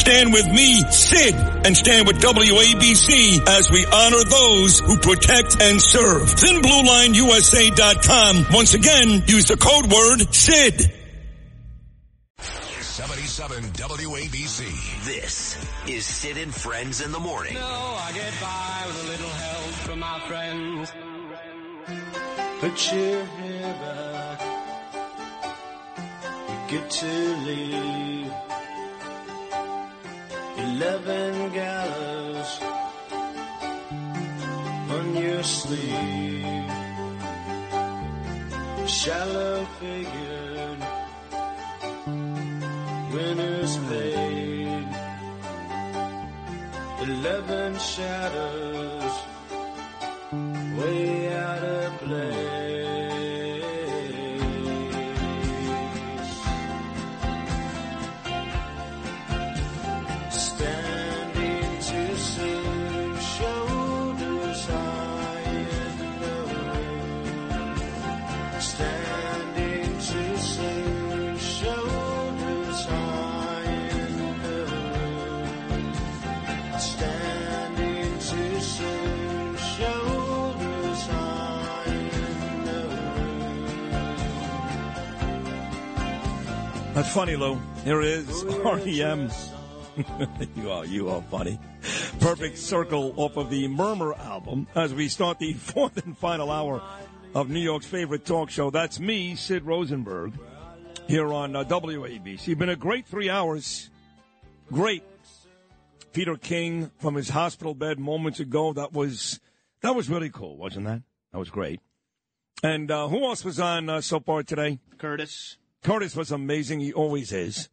Stand with me, Sid, and stand with WABC as we honor those who protect and serve. ThinBlueLineUSA.com. Once again, use the code word SID. 77 WABC. This is Sid and Friends in the Morning. No, I get by with a little help from my friends. Put your hair back. You get to leave. Eleven gallows on your sleeve. Shallow figured winners paid. Eleven shadows That's funny, Lou. Here is REM. you are, you are funny. Perfect Circle off of the Murmur album as we start the fourth and final hour of New York's favorite talk show. That's me, Sid Rosenberg, here on uh, WABC. Been a great three hours. Great. Peter King from his hospital bed moments ago. That was that was really cool, wasn't that? That was great. And uh, who else was on uh, so far today? Curtis. Curtis was amazing. He always is.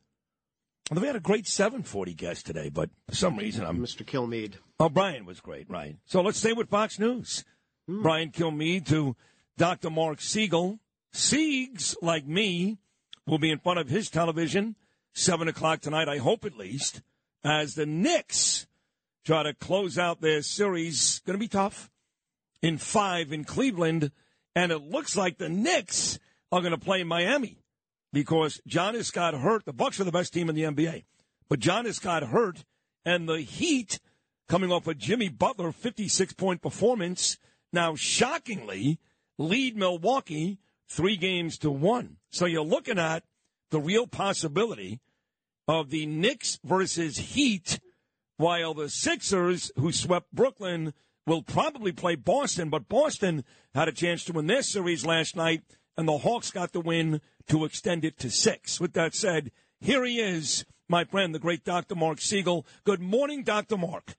We had a great 740 guest today, but for some reason I'm. Mr. Kilmeade. Oh, Brian was great, right? So let's stay with Fox News. Hmm. Brian Kilmeade to Dr. Marc Siegel. Siegs, like me, will be in front of his television, 7 o'clock tonight, I hope at least, as the Knicks try to close out their series. Going to be tough. In five in Cleveland. And it looks like the Knicks are going to play in Miami because Giannis got hurt. The Bucks are the best team in the NBA, but Giannis got hurt, and the Heat, coming off a Jimmy Butler 56 point performance, now shockingly lead Milwaukee three games to one. So you're looking at the real possibility of the Knicks versus Heat, while the Sixers, who swept Brooklyn, will probably play Boston, but Boston had a chance to win their series last night, and the Hawks got the win to extend it to six. With that said, here he is, my friend, the great Dr. Marc Siegel. Good morning, Dr. Marc.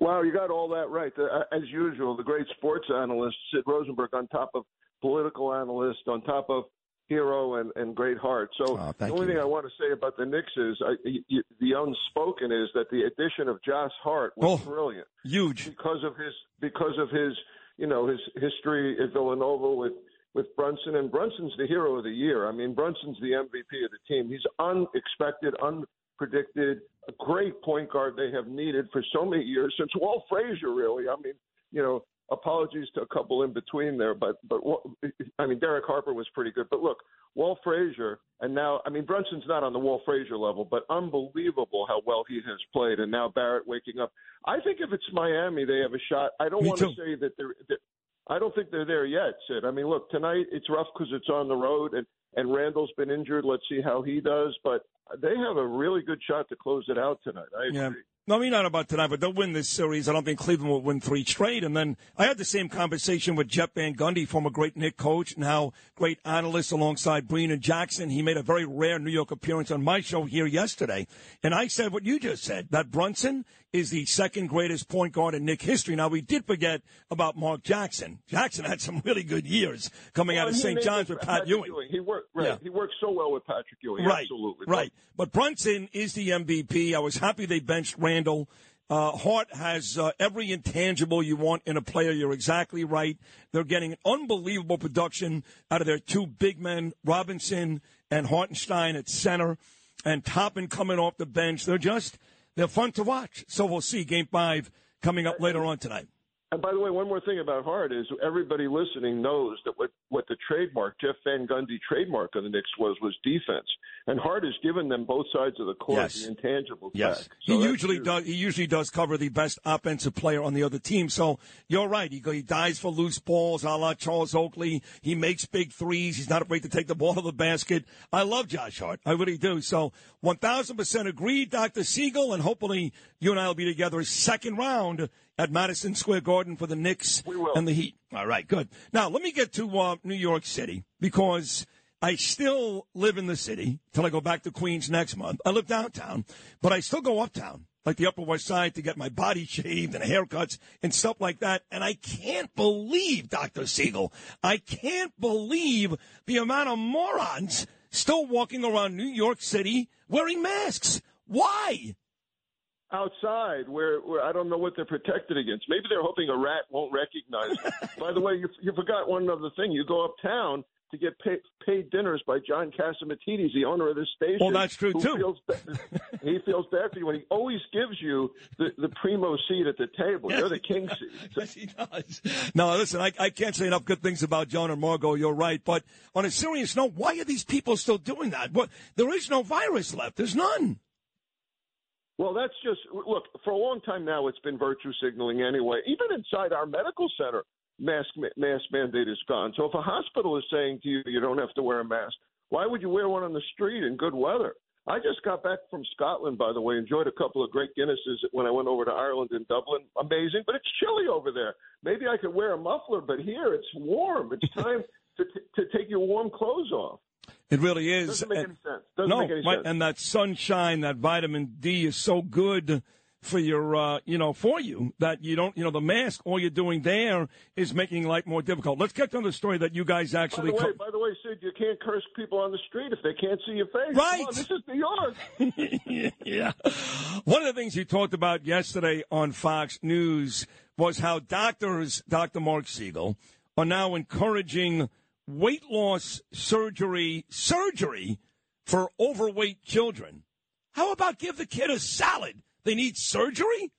Wow, you got all that right. Uh, as usual, the great sports analyst, Sid Rosenberg, on top of political analyst, on top of hero and, and great heart. So Oh, the only you. thing I want to say about the Knicks is I, y the unspoken is that the addition of Josh Hart was Oh. brilliant Huge. because of his because of his you know his history at Villanova with with Brunson and Brunson's the hero of the year. I mean Brunson's the MVP of the team. He's unexpected, unpredicted, a great point guard they have needed for so many years since Walt Frazier. Really, I mean you know apologies to a couple in between there, but but what- I mean Derek Harper was pretty good. But look, Walt Frazier, and now I mean Brunson's not on the Walt Frazier level, but unbelievable how well he has played. And now Barrett waking up. I think if it's Miami, they have a shot. I don't Me want to say that they're. they're I don't think they're there yet, Sid. I mean, look, tonight it's rough because it's on the road, and and Randall's been injured. Let's see how he does, but they have a really good shot to close it out tonight. I agree. No, I mean not about tonight, but they'll win this series. I don't think Cleveland will win three straight. And then I had the same conversation with Jeff Van Gundy, former great Knick coach, now great analyst alongside Breen and Jackson. He made a very rare New York appearance on my show here yesterday. And I said what you just said, that Brunson is the second greatest point guard in Knick history. Now, we did forget about Mark Jackson. Jackson had some really good years coming Well, out of St. John's with Pat Patrick Ewing. He worked right. Yeah. He worked so well with Patrick Ewing. Right, Absolutely. right. But Brunson is the MVP. I was happy they benched Uh, Hart has uh, every intangible you want in a player. You're exactly right. They're getting unbelievable production out of their two big men, Robinson and Hartenstein at center, and Toppin coming off the bench. They're just they're fun to watch. So we'll see Game Five coming up later on tonight. And by the way, one more thing about Hart is everybody listening knows that what, what the trademark, Jeff Van Gundy trademark of the Knicks was, was defense. And Hart has given them both sides of the court, Yes. the intangible Yes, fact. he So that's usually huge. does. He usually does cover the best offensive player on the other team. So you're right. He he dies for loose balls, a la Charles Oakley. He makes big threes. He's not afraid to take the ball to the basket. I love Josh Hart. I really do. So 1,000 percent agreed, Dr. Siegel, and hopefully you and I will be together second round at Madison Square Garden for the Knicks and the Heat. All right, good. Now let me get to uh, New York City because. I still live in the city till I go back to Queens next month. I live downtown, but I still go uptown, like the Upper West Side, to get my body shaved and haircuts and stuff like that. And I can't believe, Dr. Siegel, I can't believe the amount of morons still walking around New York City wearing masks. Why? Outside where, where I don't know what they're protected against. Maybe they're hoping a rat won't recognize them. By the way, you, you forgot one other thing. You go uptown to get paid, paid dinners by John Catsimatidis, the owner of this station. Well, that's true, too. Feels he feels bad for you, and he always gives you the, the primo seat at the table. You're the king seat. Yes, he does. No, listen, I, I can't say enough good things about John and Margot. You're right. But on a serious note, why are these people still doing that? What? There is no virus left. There's none. Well, that's just look. For a long time now, it's been virtue signaling anyway. Even inside our medical center, mask mask mandate is gone. So if a hospital is saying to you you don't have to wear a mask, why would you wear one on the street in good weather? I just got back from Scotland, by the way. Enjoyed a couple of great Guinnesses when I went over to Ireland and Dublin. Amazing, but it's chilly over there. Maybe I could wear a muffler, but here it's warm. It's time to t- to take your warm clothes off. It really is. Doesn't make And- any sense. Doesn't no, make any sense. and that sunshine, that vitamin D is so good for your, uh, you know, for you that you don't, you know, the mask. All you're doing there is making life more difficult. Let's get to the story that you guys actually. By the way, co- by the way, Sid, you can't curse people on the street if they can't see your face. Right. On, this is New York. yeah. One of the things you talked about yesterday on Fox News was how doctors, Dr. Marc Siegel, are now encouraging weight loss surgery, surgery for overweight children. How about give the kid a salad? They need surgery?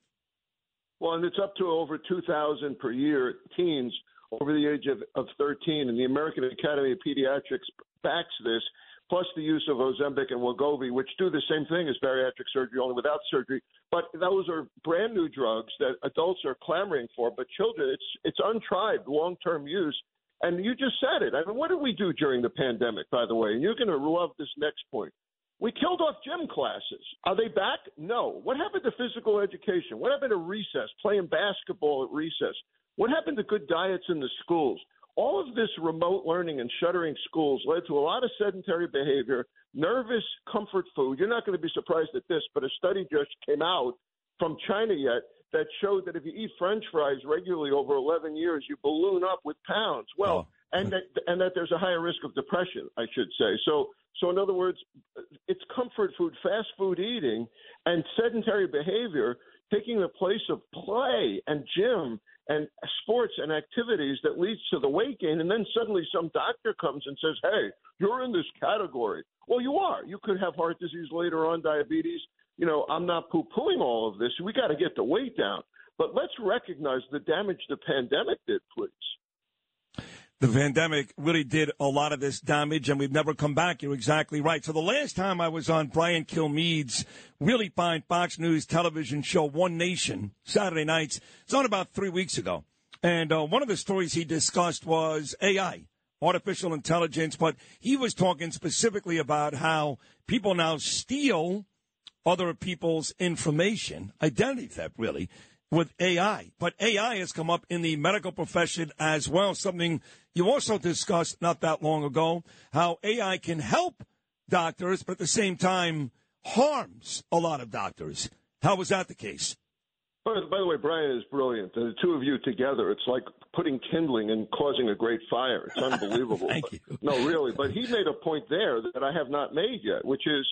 Well, and it's up to over 2,000 per year teens over the age of, of 13. And the American Academy of Pediatrics backs this, plus the use of Ozempic and Wegovy, which do the same thing as bariatric surgery, only without surgery. But those are brand new drugs that adults are clamoring for, but children, it's it's untried, long term use. And you just said it. I mean, what did we do during the pandemic, by the way? And you're going to love this next point. We killed off gym classes. Are they back? No. What happened to physical education? What happened to recess, playing basketball at recess? What happened to good diets in the schools? All of this remote learning and shuttering schools led to a lot of sedentary behavior, nervous comfort food. You're not going to be surprised at this, but a study just came out from China yet that showed that if you eat French fries regularly over 11 years, you balloon up with pounds. Well, oh, and that and that there's a higher risk of depression, I should say. So so in other words, it's comfort food, fast food eating, and sedentary behavior taking the place of play and gym and sports and activities that leads to the weight gain. And then suddenly some doctor comes and says, "Hey, you're in this category." Well, you are. You could have heart disease later on, diabetes. You know, I'm not poo-pooing all of this. We got to get the weight down. But let's recognize the damage the pandemic did, please. The pandemic really did a lot of this damage, and we've never come back. You're exactly right. So the last time I was on Brian Kilmeade's really fine Fox News television show, One Nation, Saturday nights, it's on about three weeks ago. And uh, one of the stories he discussed was AI, artificial intelligence, but he was talking specifically about how people now steal other people's information, identity theft, really, with AI. But AI has come up in the medical profession as well, something you also discussed not that long ago, how AI can help doctors, but at the same time harms a lot of doctors. How was that the case? By, the way, Brian is brilliant. The two of you together, it's like putting kindling and causing a great fire. It's unbelievable. Thank you. No, really. But he made a point there that I have not made yet, which is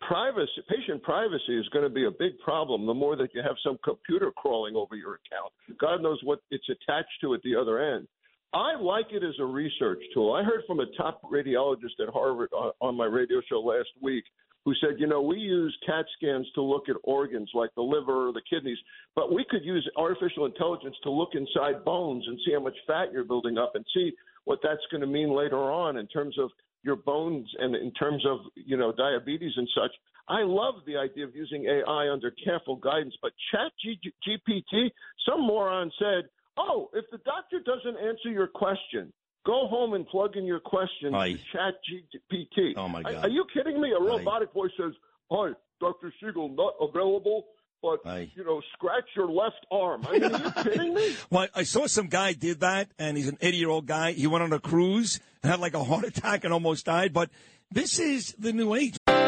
privacy, patient privacy is going to be a big problem the more that you have some computer crawling over your account. God knows what it's attached to at the other end. I like it as a research tool. I heard from a top radiologist at Harvard on, on my radio show last week who said, you know, we use CAT scans to look at organs like the liver or the kidneys, but we could use artificial intelligence to look inside bones and see how much fat you're building up and see what that's going to mean later on in terms of your bones and in terms of you know diabetes and such. I love the idea of using AI under careful guidance, but Chat GPT, some moron said, "Oh, if the doctor doesn't answer your question, go home and plug in your question Aye. to Chat GPT." Oh, my Are- God. Are you kidding me? A robotic voice says, "Hi, Dr. Siegel, not available." But Aye. you know, scratch your left arm. I mean, are you kidding me? Well, I saw some guy did that, and he's an 80 year old guy. He went on a cruise had like a heart attack and almost died. But this is the new age.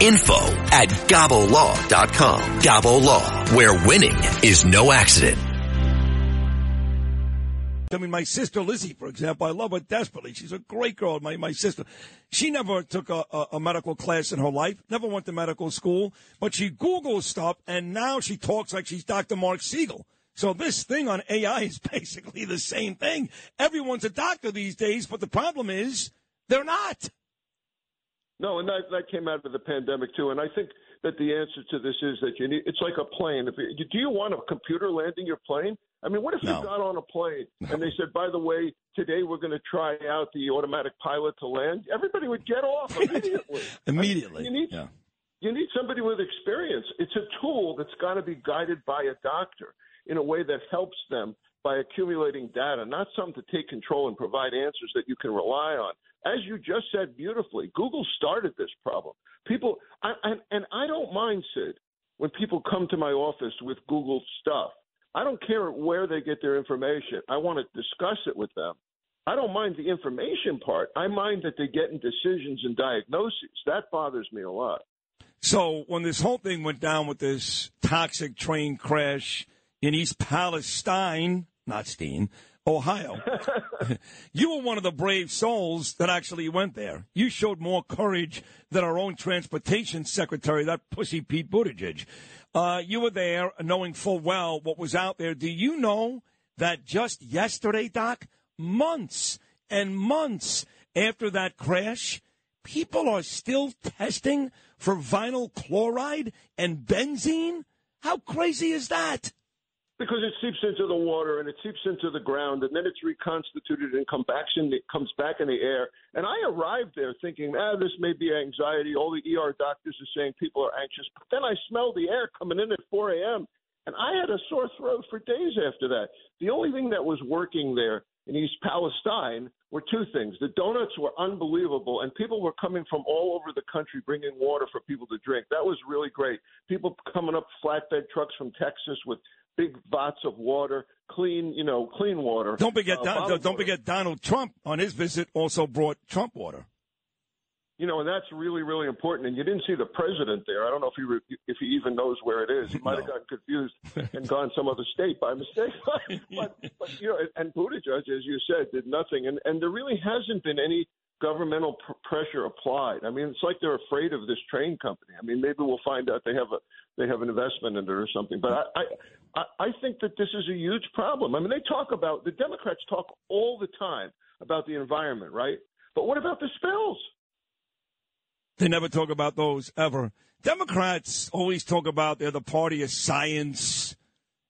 info at gabolaw.com. Gabo Law, where winning is no accident. I mean, my sister Lizzie, for example, I love her desperately. She's a great girl. My my sister, she never took a, a, a medical class in her life, never went to medical school, but she Googles stuff, and now she talks like she's Dr. Marc Siegel. So this thing on AI is basically the same thing. Everyone's a doctor these days, but the problem is they're not. No, and that that came out of the pandemic too. And I think that the answer to this is that you need. It's like a plane. If you, do you want a computer landing your plane? I mean, what if No. you got on a plane and they said, by the way, today we're going to try out the automatic pilot to land? Everybody would get off immediately. Immediately. You need yeah. you need somebody with experience. It's a tool that's got to be guided by a doctor in a way that helps them by accumulating data, not something to take control and provide answers that you can rely on. As you just said beautifully, Google started this problem. People, I, and, and I don't mind, Sid, when people come to my office with Google stuff. I don't care where they get their information. I want to discuss it with them. I don't mind the information part. I mind that they get in decisions and diagnoses. That bothers me a lot. So when this whole thing went down with this toxic train crash in East Palestine, not Steen, Ohio, you were one of the brave souls that actually went there. You showed more courage than our own transportation secretary, that pussy Pete Buttigieg. Uh, you were there knowing full well what was out there. Do you know that just yesterday, Doc, months and months after that crash, people are still testing for vinyl chloride and benzene? How crazy is that? Because it seeps into the water and it seeps into the ground and then it's reconstituted in the, comes back in the air. And I arrived there thinking, ah, this may be anxiety. All the ER doctors are saying people are anxious. But then I smelled the air coming in at 4 a.m. and I had a sore throat for days after that. The only thing that was working there in East Palestine were two things. The donuts were unbelievable, and people were coming from all over the country bringing water for people to drink. That was really great. People coming up flatbed trucks from Texas with big vats of water, clean, you know, clean water. Don't forget, Uh, Don, don't water. forget Donald Trump on his visit also brought Trump water. You know, and that's really, really important. And you didn't see the president there. I don't know if he re- if he even knows where it is. He might have No. gotten confused and gone some other state by mistake. but, but you know, and Buttigieg, as you said, did nothing. And and there really hasn't been any governmental pr- pressure applied. I mean, it's like they're afraid of this train company. I mean, maybe we'll find out they have a they have an investment in it or something. But I. I I think that this is a huge problem. I mean, they talk about the Democrats talk all the time about the environment, right? But what about the spills? They never talk about those ever. Democrats always talk about they're the party of science,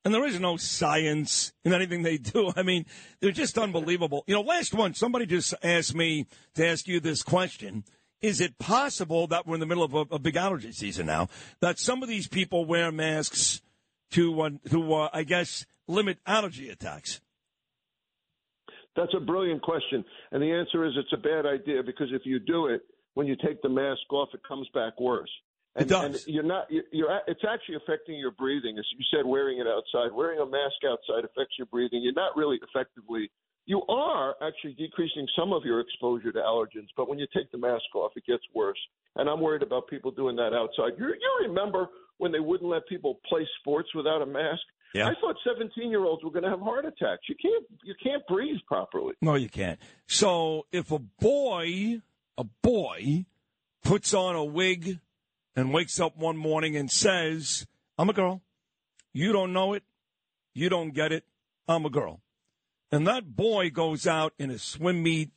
and there is no science in anything they do. I mean, they're just unbelievable. You know, last one, somebody just asked me to ask you this question. Is it possible that we're in the middle of a, a big allergy season now, that some of these people wear masks to, uh, to uh, I guess, limit allergy attacks? That's a brilliant question, and the answer is it's a bad idea because if you do it, when you take the mask off, it comes back worse. And, It does. and you're not. You're, you're. It's actually affecting your breathing, as you said. Wearing it outside, wearing a mask outside affects your breathing. You're not really effectively. You are actually decreasing some of your exposure to allergens, but when you take the mask off, it gets worse. And I'm worried about people doing that outside. You, you remember when they wouldn't let people play sports without a mask? Yeah. I thought 17 year olds were going to have heart attacks. You can't. You can't breathe properly. No, you can't. So if a boy, a boy, puts on a wig and wakes up one morning and says, I'm a girl, you don't know it, you don't get it, I'm a girl. And that boy goes out in a swim meet,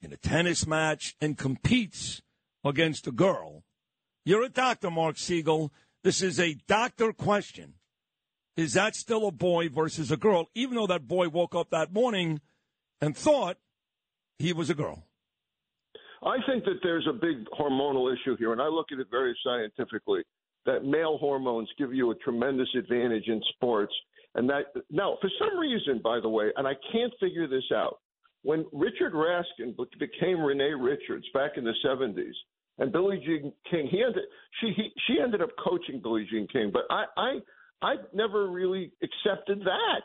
in a tennis match, and competes against a girl. You're a doctor, Marc Siegel. This is a doctor question. Is that still a boy versus a girl, even though that boy woke up that morning and thought he was a girl? I think that there's a big hormonal issue here, and I look at it very scientifically. That male hormones give you a tremendous advantage in sports, and that now for some reason, by the way, and I can't figure this out. When Richard Raskin became Renee Richards back in the '70s, and Billie Jean King, he ended she he, she ended up coaching Billie Jean King, but I I I never really accepted that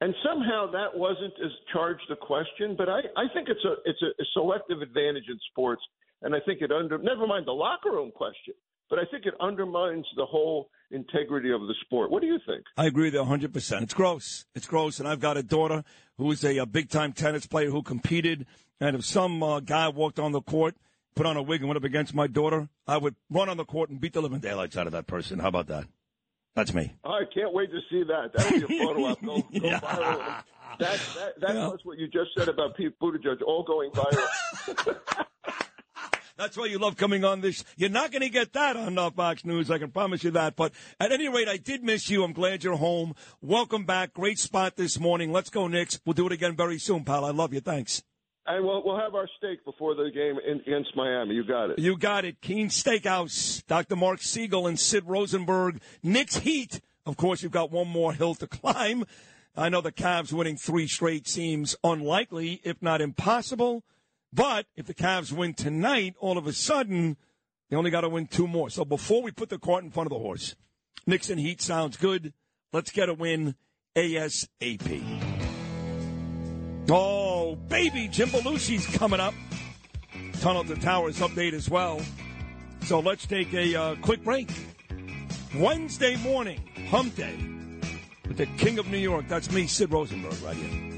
and somehow that wasn't as charged a question. But I, I think it's a it's a, selective advantage in sports, and I think it under never mind the locker room question, but I think it undermines the whole integrity of the sport. What do you think? I agree with you 100%. It's gross. It's gross. And I've got a daughter who is a, a big time tennis player who competed. And if some uh, guy walked on the court, put on a wig, and went up against my daughter, I would run on the court and beat the living daylights out of that person. How about that? That's me. I can't wait to see that. That'll be a photo op. Go, go Yeah. viral. That, that, that Yeah. was what you just said about Pete Buttigieg, all going viral. That's why you love coming on this. You're not going to get that on uh, Fox News. I can promise you that. But at any rate, I did miss you. I'm glad you're home. Welcome back. Great spot this morning. Let's go, Knicks. We'll do it again very soon, pal. I love you. Thanks. And we'll, we'll have our steak before the game in, against Miami. You got it. You got it. Keens Steakhouse, Dr. Marc Siegel and Sid Rosenberg. Knicks Heat. Of course, you've got one more hill to climb. I know the Cavs winning three straight seems unlikely, if not impossible. But if the Cavs win tonight, all of a sudden, they only got to win two more. So before we put the cart in front of the horse, Knicks and Heat sounds good. Let's get a win ASAP. Oh, baby, Jim Belushi's coming up. Tunnel to Towers update as well. So let's take a uh, quick break. Wednesday morning, hump day, with the king of New York. That's me, Sid Rosenberg, right here.